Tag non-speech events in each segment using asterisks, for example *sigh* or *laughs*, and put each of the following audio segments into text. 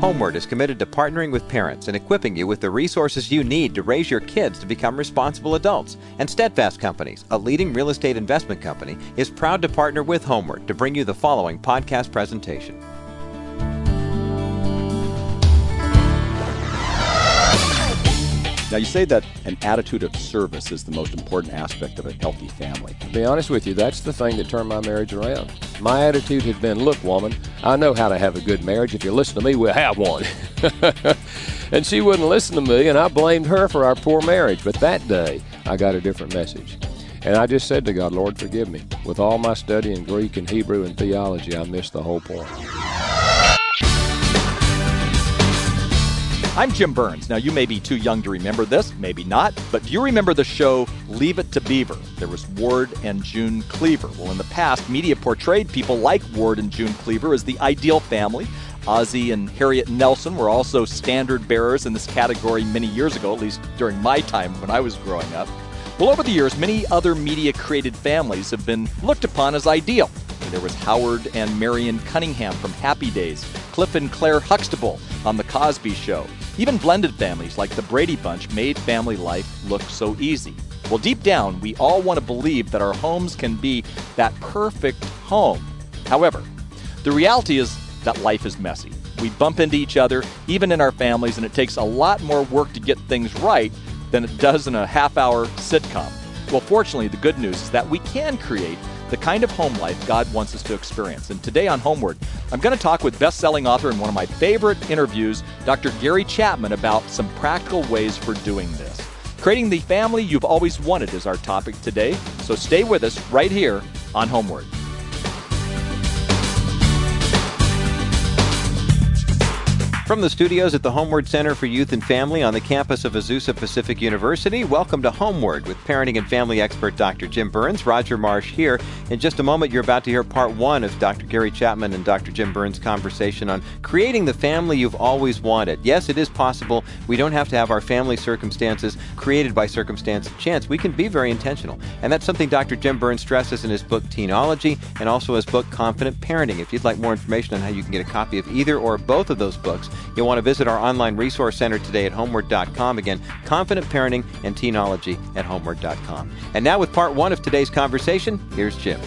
HomeWord is committed to partnering with parents and equipping you with the resources you need to raise your kids to become responsible adults. And Steadfast Companies, a leading real estate investment company, is proud to partner with HomeWord to bring you the following podcast presentation. Now, you say that an attitude of service is the most important aspect of a healthy family. To be honest with you, that's the thing that turned my marriage around. My attitude had been look, woman, I know how to have a good marriage. If you listen to me, we'll have one. *laughs* and she wouldn't listen to me, and I blamed her for our poor marriage. But that day, I got a different message. And I just said to God, Lord, forgive me. With all my study in Greek and Hebrew and theology, I missed the whole point. I'm Jim Burns. Now, you may be too young to remember this, maybe not, but do you remember the show Leave It to Beaver? There was Ward and June Cleaver. Well, in the past, media portrayed people like Ward and June Cleaver as the ideal family. Ozzie and Harriet Nelson were also standard bearers in this category many years ago, at least during my time when I was growing up. Well, over the years, many other media created families have been looked upon as ideal. There was Howard and Marion Cunningham from Happy Days, Cliff and Claire Huxtable on The Cosby Show. Even blended families like the Brady Bunch made family life look so easy. Well, deep down, we all want to believe that our homes can be that perfect home. However, the reality is that life is messy. We bump into each other, even in our families, and it takes a lot more work to get things right than it does in a half hour sitcom. Well, fortunately, the good news is that we can create the kind of home life God wants us to experience. And today on HomeWord, I'm going to talk with best-selling author and one of my favorite interviews, Dr. Gary Chapman, about some practical ways for doing this. Creating the family you've always wanted is our topic today, so stay with us right here on HomeWord. From the studios at the HomeWord Center for Youth and Family on the campus of Azusa Pacific University, welcome to HomeWord with parenting and family expert Dr. Jim Burns. Roger Marsh here. In just a moment, you're about to hear part one of Dr. Gary Chapman and Dr. Jim Burns' conversation on creating the family you've always wanted. Yes, it is possible. We don't have to have our family circumstances created by circumstance of chance. We can be very intentional. And that's something Dr. Jim Burns stresses in his book, Teenology, and also his book, Confident Parenting. If you'd like more information on how you can get a copy of either or both of those books, You'll want to visit our online resource center today at homeword.com. Again, Confident Parenting and Teenology at homeword.com. And now, with part one of today's conversation, here's Jim.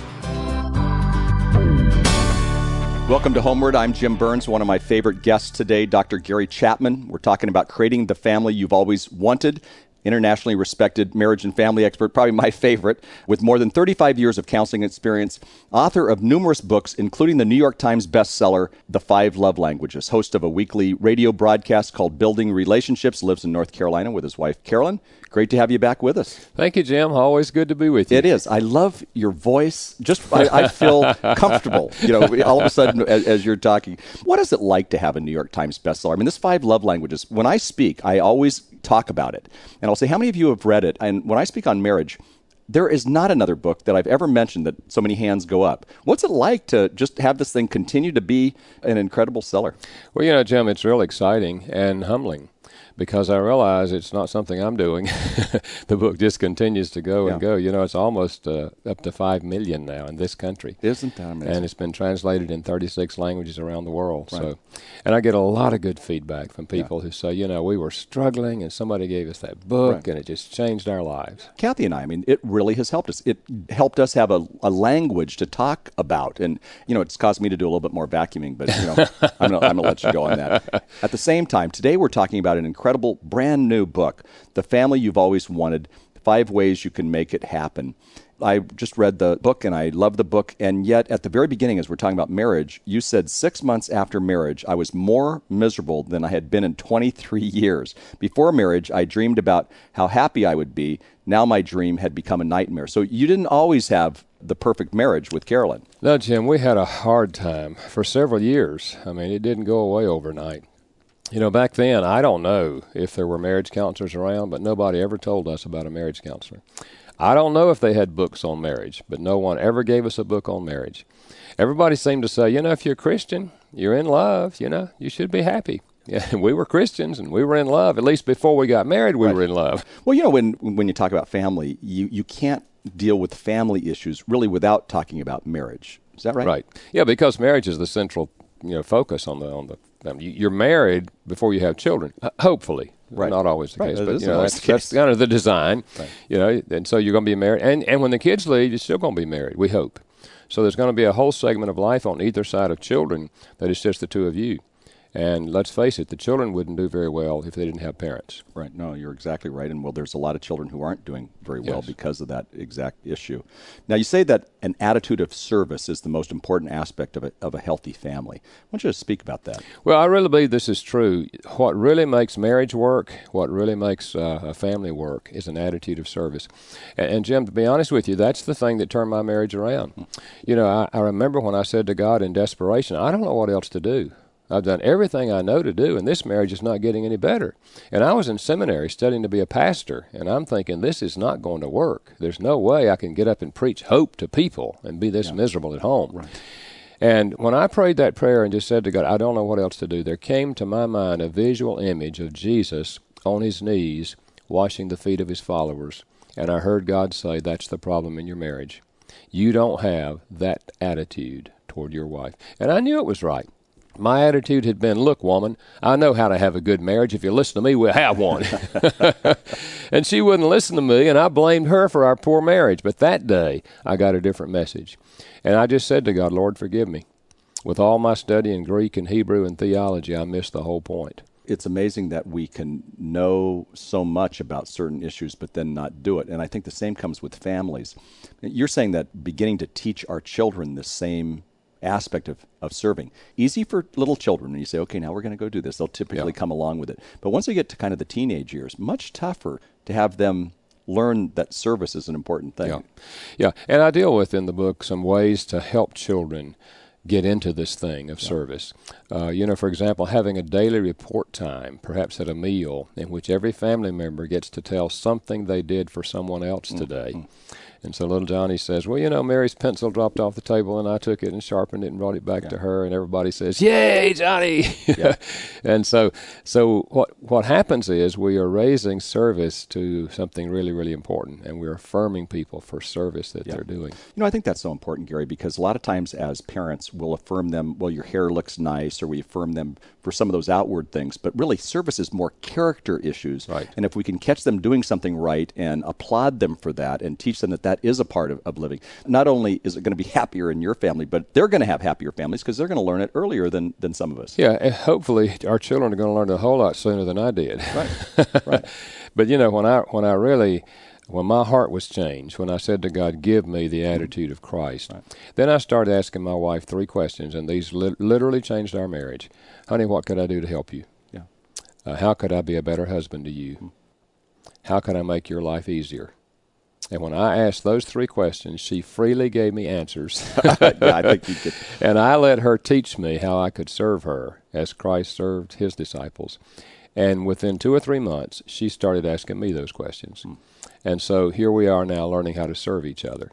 Welcome to HomeWord. I'm Jim Burns, one of my favorite guests today, Dr. Gary Chapman. We're talking about creating the family you've always wanted internationally respected marriage and family expert, probably my favorite, with more than 35 years of counseling experience, author of numerous books, including the New York Times bestseller, The Five Love Languages, host of a weekly radio broadcast called Building Relationships, lives in North Carolina with his wife, Carolyn. Great to have you back with us. Thank you, Jim. Always good to be with you. It is. I love your voice. Just I, I feel comfortable. You know, all of a sudden as, as, you're talking. What is it like to have a New York Times bestseller? I mean, this five love languages. When I speak, I always talk about it, and I'll say, "How many of you have read it?" And when I speak on marriage. There is not another book that I've ever mentioned that so many hands go up. What's it like to just have this thing continue to be an incredible seller? Well, you know, Jim, it's real exciting and humbling because I realize it's not something I'm doing. *laughs* the book just continues to go yeah. and go. You know, it's almost uh, up to five million now in this country. Isn't that amazing? And it's been translated in 36 languages around the world. Right. So, and I get a lot of good feedback from people yeah. who say, you know, we were struggling and somebody gave us that book right. and it just changed our lives. Kathy and I, I mean, it really has helped us. It helped us have a, a language to talk about, and you know, it's caused me to do a little bit more vacuuming. But you know, I'm I'm gonna let you go on that. *laughs* At the same time, today we're talking about an incredible incredible brand new book, The Family You've Always Wanted Five Ways You Can Make It Happen. I just read the book and I love the book. And yet, at the very beginning, as we're talking about marriage, you said six months after marriage, I was more miserable than I had been in 23 *laughs* years. Before marriage, I dreamed about how happy I would be. Now my dream had become a nightmare. So you didn't always have the perfect marriage with Carolyn. No, Jim, we had a hard time for several years. I mean, it didn't go away overnight. You know, back then, I don't know if there were marriage counselors around, but nobody ever told us about a marriage counselor. I don't know if they had books on marriage, but no one ever gave us a book on marriage. Everybody seemed to say, you know, if you're a Christian, you're in love, you know, you should be happy. *laughs* Yeah, we were Christians and we were in love. At least before we got married, we right. were in love. Well, you know, when when you talk about family, you, you can't deal with family issues really without talking about marriage. Is that right? Right. Yeah, because marriage is the central you know focus on the on the. You- You're married before you have children, hopefully. Right. Not always the Right, case, that but you know, that's, the that's kind of the design. You know, and so you're going to be married, and and when the kids leave, you're still going to be married. We hope. So there's going to be a whole segment of life on either side of children that is just the two of you. And let's face it, the children wouldn't do very well if they didn't have parents. Right. No, you're exactly right. And well, there's a lot of children who aren't doing very well Yes. because of that exact issue. Now, you say that an attitude of service is the most important aspect of a, of a healthy family. I want you to speak about that. Well, I really believe this is true. What really makes marriage work, what really makes uh, a family work, is an attitude of service. And, and Jim, to be honest with you, that's the thing that turned my marriage around. You know, I, I remember when I said to God in desperation, I don't know what else to do. I've done everything I know to do, and this marriage is not getting any better. And I was in seminary studying to be a pastor, and I'm thinking, this is not going to work. There's no way I can get up and preach hope to people and be this miserable at home. And when I prayed that prayer and just said to God, I don't know what else to do, there came to my mind a visual image of Jesus on his knees washing the feet of his followers. And I heard God say, That's the problem in your marriage. You don't have that attitude toward your wife. And I knew it was right. My attitude had been, Look, woman, I know how to have a good marriage. If you listen to me, we'll have one. *laughs* and she wouldn't listen to me, and I blamed her for our poor marriage. But that day, I got a different message. And I just said to God, Lord, forgive me. With all my study in Greek and Hebrew and theology, I missed the whole point. It's amazing that we can know so much about certain issues, but then not do it. And I think the same comes with families. You're saying that beginning to teach our children the same aspect of, of serving. Easy for little children when you say, okay, now we're going to go do this. They'll typically Yeah. come along with it. But once they get to kind of the teenage years, much tougher to have them learn that service is an important thing. Yeah. Yeah. And I deal with in the book some ways to help children get into this thing of service. Uh, you know, for example, having a daily report time, perhaps at a meal, in which every family member gets to tell something they did for someone else today. And so little Johnny says, Well, you know, Mary's pencil dropped off the table and I took it and sharpened it and brought it back to her and everybody says, Yay, Johnny *laughs* And so so what what happens is we are raising service to something really, really important and we're affirming people for service that they're doing. You know, I think that's so important, Gary, because a lot of times as parents, we'll affirm them, well, your hair looks nice, or we affirm them for some of those outward things. But really, service is more character issues. Right. And if we can catch them doing something right and applaud them for that and teach them that that is a part of, of living, not only is it going to be *laughs* happier in your family, but they're going to have happier families because they're going to learn it earlier than, than some of us. Yeah, and hopefully our children are going to learn it a whole lot sooner than I did. Right. *laughs* right. But you know, when I when I really when my heart was changed, when I said to God, "Give me the attitude of Christ," then I started asking my wife three questions, and these li- literally changed our marriage. Honey, what could I do to help you? Yeah. Uh, how could I be a better husband to you? Hmm. How could I make your life easier? And when I asked those three questions, she freely gave me answers. *laughs* I think you get. *laughs* and I let her teach me how I could serve her as Christ served his disciples. And within two or three months, she started asking me those questions. Hmm. And so here we are now learning how to serve each other.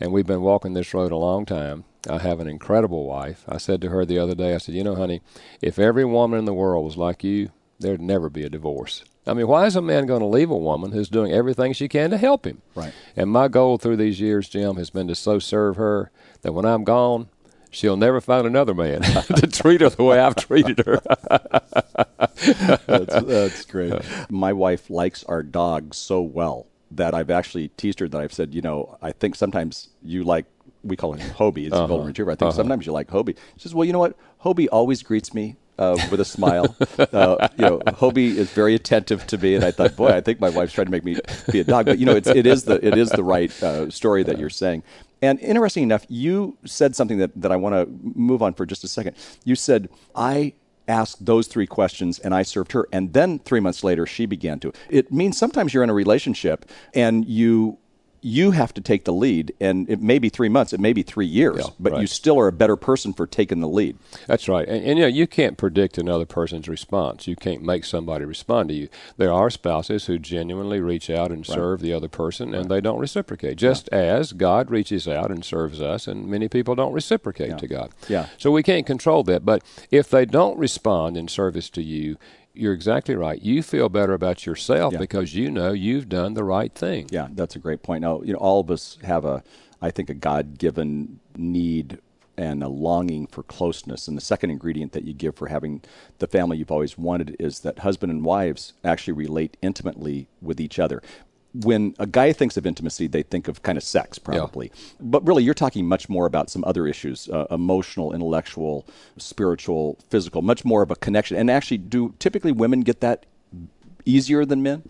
And we've been walking this road a long time. I have an incredible wife. I said to her the other day, I said, You know, honey, if every woman in the world was like you, there'd never be a divorce. I mean, why is a man going to leave a woman who's doing everything she can to help him? Right. And my goal through these years, Jim, has been to so serve her that when I'm gone, she'll never find another man *laughs* to treat her the way I've treated her. *laughs* that's, that's great. *laughs* My wife likes our dog so well that I've actually teased her that I've said, you know, I think sometimes you like, we call him Hobie, it's a golden uh-huh. retriever. I think uh-huh. sometimes you like Hobie. She says, well, you know what? Hobie always greets me. Uh, with a smile, *laughs* uh, you know, Hobie is very attentive to me, and I thought, boy, I think my wife's trying to make me be a dog. But you know, it's, it is the it is the right uh, story that you're saying. And interesting enough, you said something that, that I want to move on for just a second. You said, I asked those three questions and I served her. And then three months later, she began to. It means sometimes you're in a relationship and you. You have to take the lead, and it may be three months, it may be three years, Yeah, but right. you still are a better person for taking the lead. That's right. And, and you know, you can't predict another person's response. You can't make somebody respond to you. There are spouses who genuinely reach out and serve the other person, and they don't reciprocate. Just as God reaches out and serves us, and many people don't reciprocate to God. Yeah. So we can't control that. But if they don't respond in service to you, you're exactly right. You feel better about yourself Yeah. because you know you've done the right thing. Yeah, that's a great point. Now, you know, all of us have a, I think, a God-given need and a longing for closeness. And the second ingredient that you give for having the family you've always wanted is that husband and wives actually relate intimately with each other. When a guy thinks of intimacy, they think of kind of sex, probably. Yeah. But really, you're talking much more about some other issues uh, emotional, intellectual, spiritual, physical, much more of a connection. And actually, do typically women get that easier than men?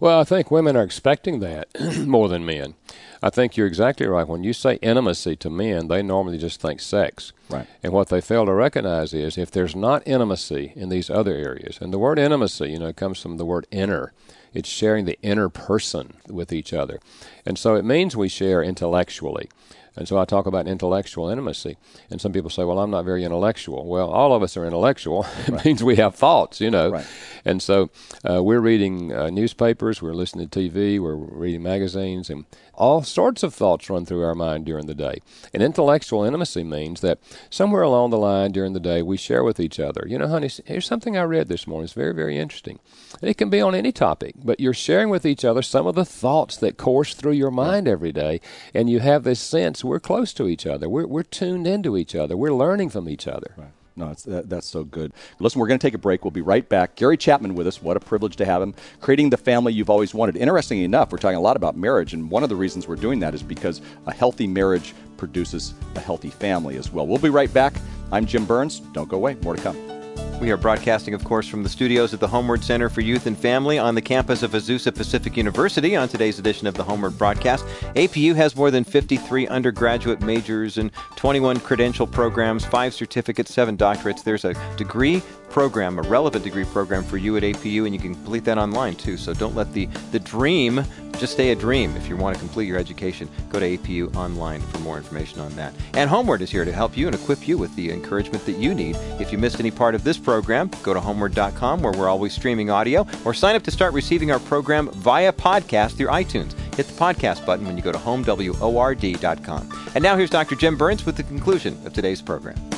Well, I think women are expecting that *clears throat* more than men. I think you're exactly right. When you say intimacy to men, they normally just think sex. Right. And what they fail to recognize is if there's not intimacy in these other areas, and the word intimacy, you know, comes from the word inner. It's sharing the inner person with each other. And so it means we share intellectually. And so I talk about intellectual intimacy. And some people say, well, I'm not very intellectual. Well, all of us are intellectual. *laughs* it right. means we have thoughts, you know. Right. And so uh, we're reading uh, newspapers, we're listening to TV, we're reading magazines, and all sorts of thoughts run through our mind during the day. And intellectual intimacy means that somewhere along the line during the day we share with each other. You know, honey, here's something I read this morning. It's very, very interesting. It can be on any topic, but you're sharing with each other some of the thoughts that course through your mind every day, and you have this sense we're close to each other. We're, we're tuned into each other. We're learning from each other. Right. No, that, that's so good. Listen, we're going to take a break. We'll be right back. Gary Chapman with us. What a privilege to have him. Creating the family you've always wanted. Interestingly enough, we're talking a lot about marriage, and one of the reasons we're doing that is because a healthy marriage produces a healthy family as well. We'll be right back. I'm Jim Burns. Don't go away. More to come. We are broadcasting, of course, from the studios at the HomeWord Center for Youth and Family on the campus of Azusa Pacific University on today's edition of the HomeWord broadcast. APU has more than 53 undergraduate majors and 21 credential programs, five certificates, seven doctorates. There's a degree program, a relevant degree program for you at APU, and you can complete that online too. So don't let the, the dream just stay a dream. If you want to complete your education, go to APU online for more information on that. And HomeWord is here to help you and equip you with the encouragement that you need. If you missed any part of this program, go to homeword.com where we're always streaming audio, or sign up to start receiving our program via podcast through iTunes. Hit the podcast button when you go to homeword.com. And now here's Dr. Jim Burns with the conclusion of today's program.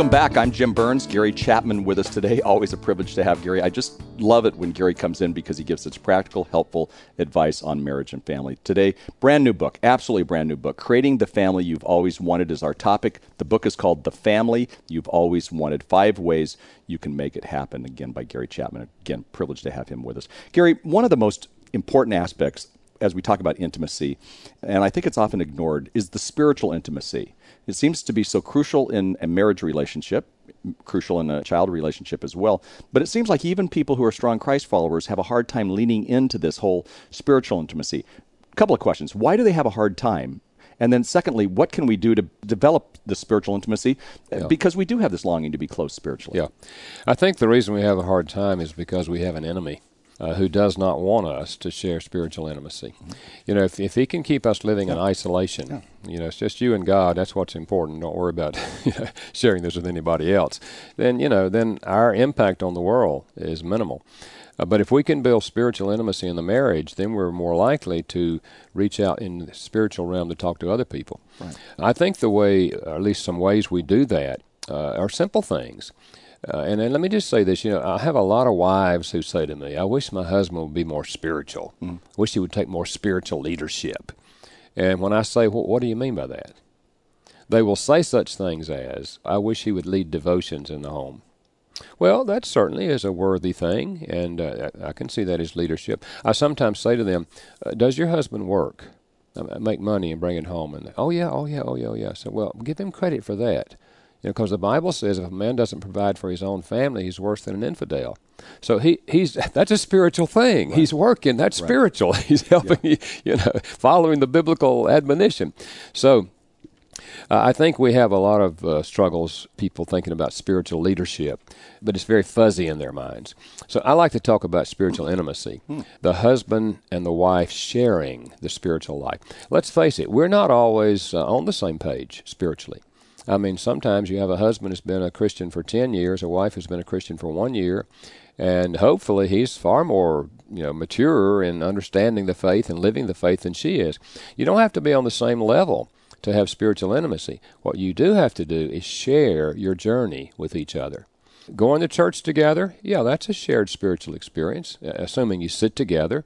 Welcome back. I'm Jim Burns. Gary Chapman with us today. *laughs* Always a privilege to have Gary. I just love it when Gary comes in because he gives such practical, helpful advice on marriage and family. Today, brand new book, absolutely brand new book. Creating the Family You've Always Wanted is our topic. The book is called The Family You've Always Wanted Five Ways You Can Make It Happen. Again, by Gary Chapman. Again, privileged to have him with us. Gary, one of the most important aspects as we talk about intimacy, and I think it's often ignored, is the spiritual intimacy. It seems to be so crucial in a marriage relationship, crucial in a child relationship as well. But it seems like even people who are strong Christ followers have a hard time leaning into this whole spiritual intimacy. A couple of questions. Why do they have a hard time? And then, secondly, what can we do to develop the spiritual intimacy? Uh, yeah. Because we do have this longing to be close spiritually. Yeah. I think the reason we have a hard time is because we have an enemy uh, who does not want us to share spiritual intimacy. You know, if, if he can keep us living yeah. in isolation, yeah. you know, it's just you and God, that's what's important. Don't worry about you *laughs* know, sharing this with anybody else. Then, you know, then our impact on the world is minimal. Uh, but if we can build spiritual intimacy in the marriage, then we're more likely to reach out in the spiritual realm to talk to other people. Right. I think the way, or at least some ways we do that, uh, are simple things. Uh, and, and let me just say this, you know, I have a lot of wives who say to me, I wish my husband would be more spiritual. Mm. wish he would take more spiritual leadership. And when I say, well, what do you mean by that? They will say such things as, I wish he would lead devotions in the home. Well, that certainly is a worthy thing, and uh, I can see that as leadership. I sometimes say to them, uh, Does your husband work? Uh, make money and bring it home? And, oh, yeah, oh, yeah, oh, yeah, oh, yeah. So, well, give him credit for that. You know, because the Bible says if a man doesn't provide for his own family, he's worse than an infidel. So he he's *laughs* that's a spiritual thing. Right. He's working. That's right. spiritual. *laughs* He's helping yeah. you know following the biblical admonition. So. Uh, I think we have a lot of uh, struggles, people thinking about spiritual leadership, but it's very fuzzy in their minds. So I like to talk about spiritual intimacy, hmm. the husband and the wife sharing the spiritual life. Let's face it, we're not always uh, on the same page spiritually. I mean, sometimes you have a husband who's been a Christian for 10 years, a wife who's been a Christian for one year, and hopefully he's far more you know mature in understanding the faith and living the faith than she is. You don't have to be on the same level to have spiritual intimacy. What you do have to do is share your journey with each other. Going to church together, yeah, that's a shared spiritual experience, assuming you sit together.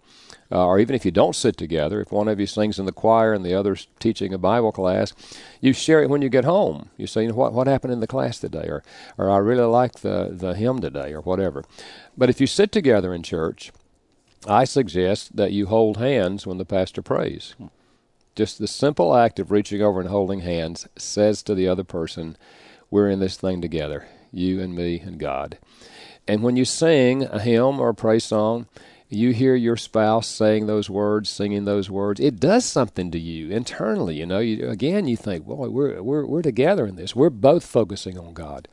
Uh, or even if you don't sit together, if one of you sings in the choir and the other's teaching a Bible class, you share it when you get home. You say, you know, what, what happened in the class today? Or, or I really like the, the hymn today, or whatever. But if you sit together in church, I suggest that you hold hands when the pastor prays. Just the simple act of reaching over and holding hands says to the other person, We're in this thing together, you and me and God. And when you sing a hymn or a praise song, you hear your spouse saying those words, singing those words, it does something to you internally. You know, you, again, you think, boy, we're, we're, we're together in this. We're both focusing on God.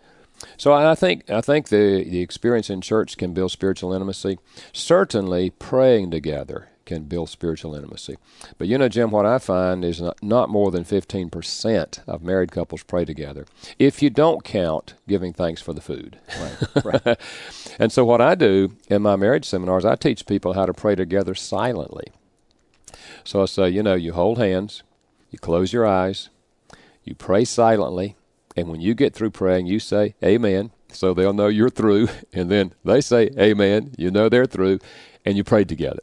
So I think I think the the experience in church can build spiritual intimacy. Certainly, praying together can build spiritual intimacy. But you know, Jim, what I find is not, not more than 15% of married couples pray together. If you don't count giving thanks for the food. Right. *laughs* right. and so, what I do in my marriage seminars, I teach people how to pray together silently. So I say, you know, you hold hands, you close your eyes, you pray silently and when you get through praying, you say, Amen. So they'll know you're through. *laughs* And then they say, Amen. You know they're through. And you prayed together.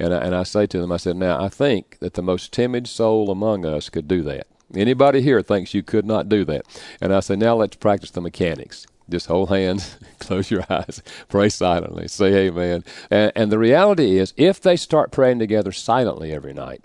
And I, and I say to them, I said, Now, I think that the most timid soul among us could do that. Anybody here thinks you could not do that? And I say, Now let's practice the mechanics. Just hold hands, *laughs* close your eyes, pray silently, say amen. And, and the reality is, if they start praying together silently every night,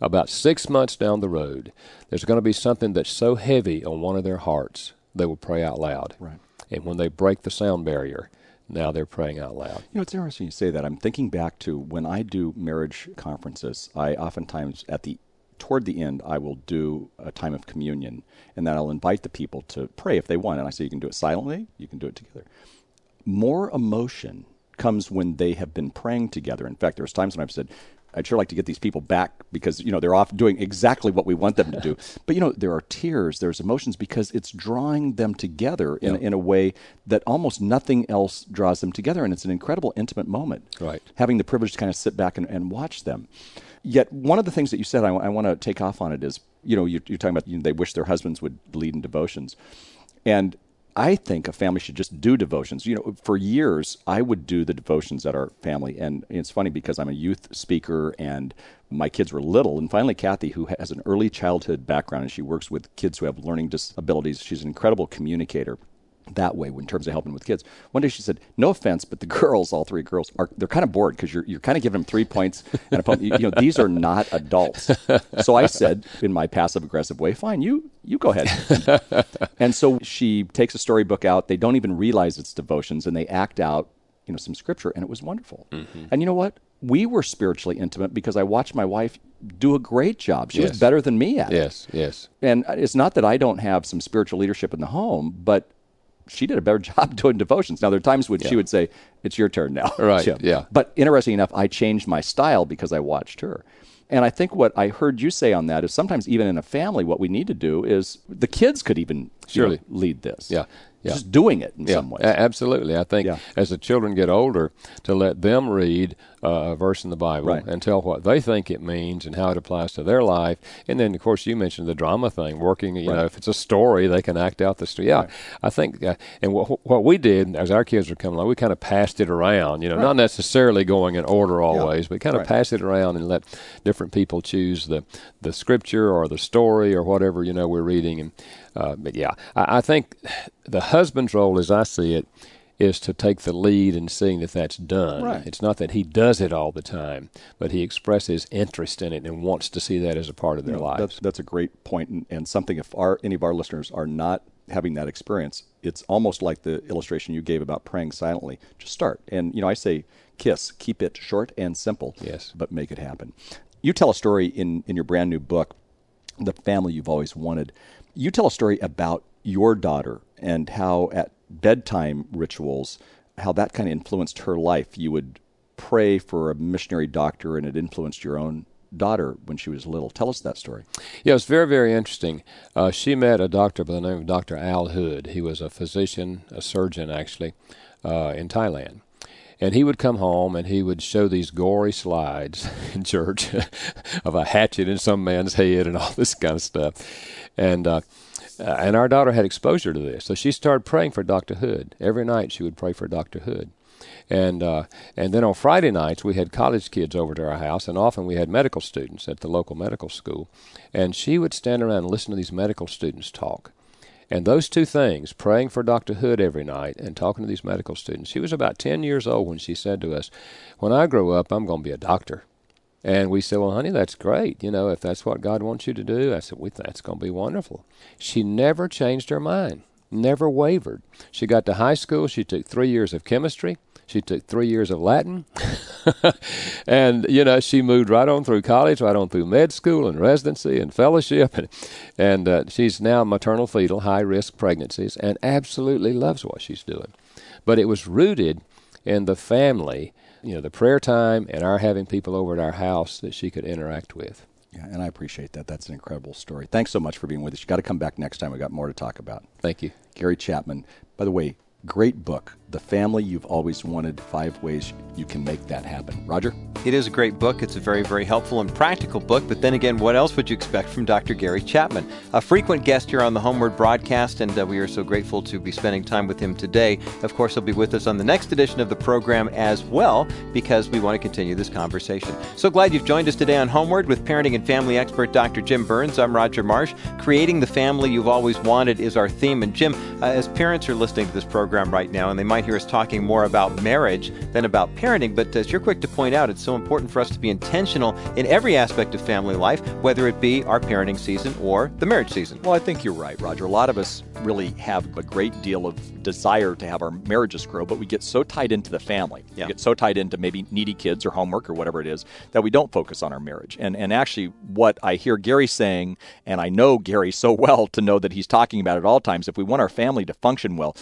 about six months down the road, there's going to be something that's so heavy on one of their hearts, they will pray out loud. Right. And when they break the sound barrier, now they're praying out loud. You know, it's interesting you say that. I'm thinking back to when I do marriage conferences, I oftentimes at the toward the end I will do a time of communion and then I'll invite the people to pray if they want. And I say you can do it silently, you can do it together. More emotion comes when they have been praying together. In fact, there's times when I've said, I'd sure like to get these people back because you know they're off doing exactly what we want them to do. *laughs* but you know there are tears, there's emotions because it's drawing them together in, in a way that almost nothing else draws them together, and it's an incredible intimate moment. Right, having the privilege to kind of sit back and, and watch them. Yet one of the things that you said, I, I want to take off on it is, you know, you're, you're talking about you know, they wish their husbands would lead in devotions, and I think a family should just do devotions. You know, for years I would do the devotions at our family, and it's funny because I'm a youth speaker and my kids were little. And finally, Kathy, who has an early childhood background and she works with kids who have learning disabilities, she's an incredible communicator that way in terms of helping with kids. One day she said, "No offense, but the *laughs* girls, all three girls, are they're kind of bored because you're you're kind of giving them three points and a point. You, you know, these are not adults." So I said, in my passive aggressive way, "Fine, you you go ahead." and so she takes a storybook out. They don't even realize it's devotions, and they act out, you know, some scripture, and it was wonderful. Mm-hmm. And you know what? We were spiritually intimate because I watched my wife do a great job. She yes. was better than me at yes, it. Yes, yes. And it's not that I don't have some spiritual leadership in the home, but she did a better *laughs* job doing devotions. Now there are times when yeah. she would say, "It's your turn now." *laughs* Right. Jim. Yeah. But interesting enough, I changed my style because I watched her. And I think what I heard you say on that is sometimes even in a family, what we need to do is the kids could even surely know, lead this. Yeah yeah. just doing it in yeah, some way. absolutely. I think yeah. as the children get older, to let them read uh, a verse in the Bible right. and tell what they think it means and how it applies to their life. And then, of course, you mentioned the drama thing, working, you right. know, if it's a story, they can act out the story. Yeah, right. I think, uh, and what, what we did as our kids were coming along, we kind of passed it around, you know, not necessarily going in order always, but kind of passed it around and let different people choose the, the scripture or the story or whatever, you know, we're reading. And uh, but yeah, I, I, think the husband's role, as I see it, is to take the lead in seeing that that's done. Right. It's not that he does it all the time, but he expresses interest in it and wants to see that as a part of their life. That's, that's a great point and, and something if our, any of our listeners are not having that experience, it's almost like the illustration you gave about praying silently. Just start. And, you know, I say kiss, keep it short and simple, yes. but make it happen. You tell a story in, in your brand new book, The Family You've Always Wanted. You tell a story about your daughter and how at bedtime rituals, how that kind of influenced her life. You would pray for a missionary doctor and it influenced your own daughter when she was little. Tell us that story. Yeah, it's very, very interesting. Uh, she met a doctor by the name of Dr. Al Hood. He was a physician, a surgeon actually, uh, in Thailand. And he would come home and he would show these gory slides *laughs* in church *laughs* of a hatchet in some man's head and all this kind of stuff. And uh, and our daughter had exposure to this, so she started praying for Dr. Hood every night. She would pray for Dr. Hood, and uh, and then on Friday nights we had college kids over to our house, and often we had medical students at the local medical school, and she would stand around and listen to these medical students talk. And those two things, praying for Dr. Hood every night and talking to these medical students, she was about 10 years old when she said to us, When I grow up, I'm going to be a doctor. And we said, Well, honey, that's great. You know, if that's what God wants you to do, I said, well, That's going to be wonderful. She never changed her mind, never wavered. She got to high school. She took three years of chemistry. She took three years of Latin. *laughs* and, you know, she moved right on through college, right on through med school and residency and fellowship. *laughs* And, and uh, she's now maternal fetal, high risk pregnancies, and absolutely loves what she's doing. But it was rooted in the family, you know, the prayer time and our having people over at our house that she could interact with. Yeah, and I appreciate that. That's an incredible story. Thanks so much for being with us. You got to come back next time. We got more to talk about. Thank you. Gary Chapman. By the way, great book, The Family You've Always Wanted Five Ways You Can Make That Happen. Roger? It is a great book. It's a very, very helpful and practical book. But then again, what else would you expect from Dr. Gary Chapman? A frequent guest here on the HomeWord broadcast, and uh, we are so grateful to be spending time with him today. Of course, he'll be with us on the next edition of the program as well, because we want to continue this conversation. So glad you've joined us today on HomeWord with parenting and family expert Dr. Jim Burns. I'm Roger Marsh. Creating the family you've always wanted is our theme. And Jim, uh, as parents are listening to this program right now, and they might hear us talking more about marriage than about parenting, but as you're quick to point out, it's so important for us to be intentional in every aspect of family life, whether it be our parenting season or the marriage season. Well, I think you're right, Roger. A lot of us really have a great deal of desire to have our marriages grow, but we get so tied into the family. Yeah. We get so tied into maybe needy kids or homework or whatever it is that we don't focus on our marriage. And and actually what I hear Gary saying, and I know Gary so *laughs* well to know that he's talking about at all times, if we want our family to function well,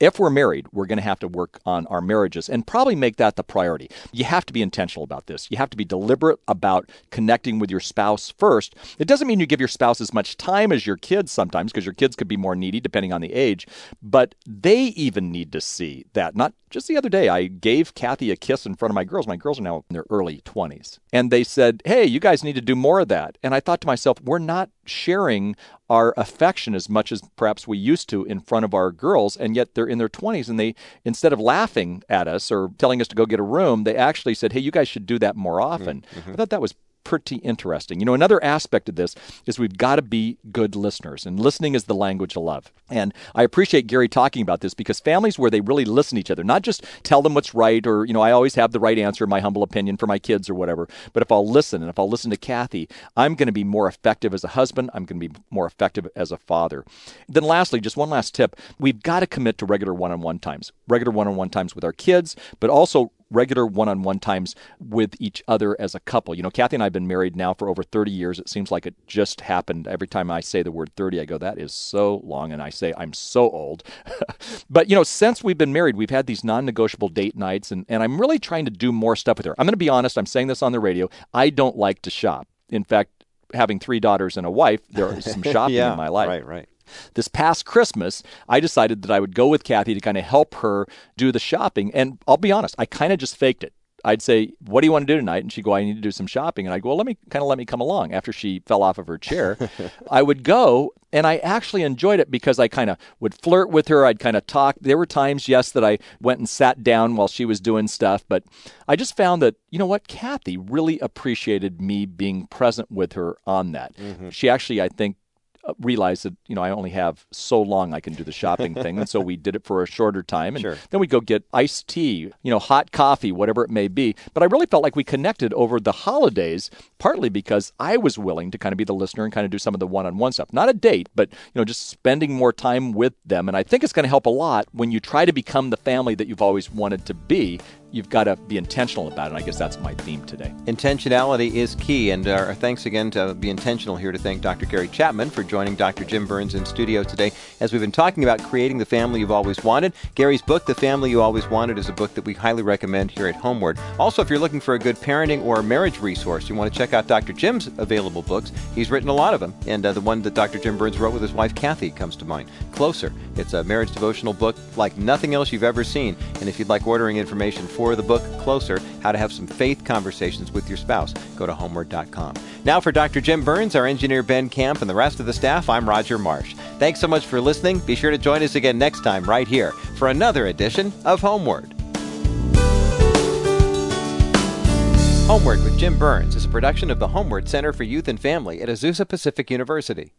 if we're married, we're going to have to work on our marriages and probably make that the priority. You have to be intentional about this. You have to be deliberate about connecting with your spouse first. It doesn't mean you give your spouse as much time as your kids sometimes because your kids could be more needy depending on the age, but they even need to see that. Not just the other day, I gave Kathy a kiss in front of my girls. My girls are now in their early 20s. And they said, Hey, you guys need to do more of that. And I thought to myself, we're not sharing our affection as much as perhaps we used to in front of our girls and yet they're in their 20s and they instead of laughing at us or telling us to go get a room they actually said hey you guys should do that more often mm-hmm. i thought that was pretty interesting. You know, another aspect of this is we've got to be good listeners, and listening is the language of love. And I appreciate Gary talking about this because families where they really listen to each other, not just tell them what's right, or, you know, I always have the right answer, in my humble opinion for my kids or whatever, but if I'll listen and if I'll listen to Kathy, I'm going to be more effective as a husband, I'm going to be more effective as a father. Then, lastly, just one last tip we've got to commit to regular one on one times, regular one on one times with our kids, but also regular one on one times with each other as a couple. You know, Kathy and I have been married now for over 30 years. It seems like it just happened. Every time I say the word 30, I go, that is so long. And I say, I'm so old. *laughs* but, you know, since we've been married, we've had these non negotiable date nights, and, and I'm really trying to do more stuff with her. I'm going to be honest, I'm saying this on the radio. I don't like to shop. In fact, having three daughters and a wife, there is some *laughs* shopping yeah, in my life. Right, right. This past Christmas, I decided that I would go with Kathy to kind of help her do the shopping. And I'll be honest, I kind of just faked it. I'd say, "What do you want to do tonight?" And she'd go, "I need to do some shopping." And I'd go, "Well, let me kind of let me come along." After she fell off of her chair, *laughs* I would go, and I actually enjoyed it because I kind of would flirt with her. I'd kind of talk. There were times, yes, that I went and sat down while she was doing stuff, but I just found that you know what, Kathy really appreciated me being present with her on that. Mm-hmm. She actually, I think, realized that you know I only have so long I can do the shopping *laughs* thing, and so we did it for a shorter time, and sure. then we'd go get iced tea, you know, hot coffee, whatever it may be. But I really felt like we connected over the holidays, partly because I was willing to kind of be the listener and kind of do some of the one-on-one stuff, not a date, but you know, just spending more time with them. And I think it's going to help a lot when you try to become the family that you've always wanted to be you've got to be intentional about it. And I guess that's my theme today. Intentionality is key. And our thanks again to be intentional here to thank Dr. Gary Chapman for joining joining Dr. Jim Burns in studio today as we've been talking about creating the family you've always wanted. Gary's book, The Family You Always Wanted, is a book that we highly recommend here at HomeWord. Also, if you're looking for a good parenting or marriage resource, you want to check out Dr. Jim's available books. He's written a lot of them, and uh, the one that Dr. Jim Burns wrote with his wife Kathy comes to mind. Closer. It's a marriage devotional book like nothing else you've ever seen. And if you'd like ordering information for the book Closer, how to have some faith conversations with your spouse, go to homeword.com. Now for Dr. Jim Burns, our engineer Ben Camp, and the rest of the staff, I'm Roger Marsh. Thanks so much for listening. Be sure to join us again next time right here for another edition of HomeWord. HomeWord with Jim Burns is a production of the HomeWord Center for Youth and Family at Azusa Pacific University.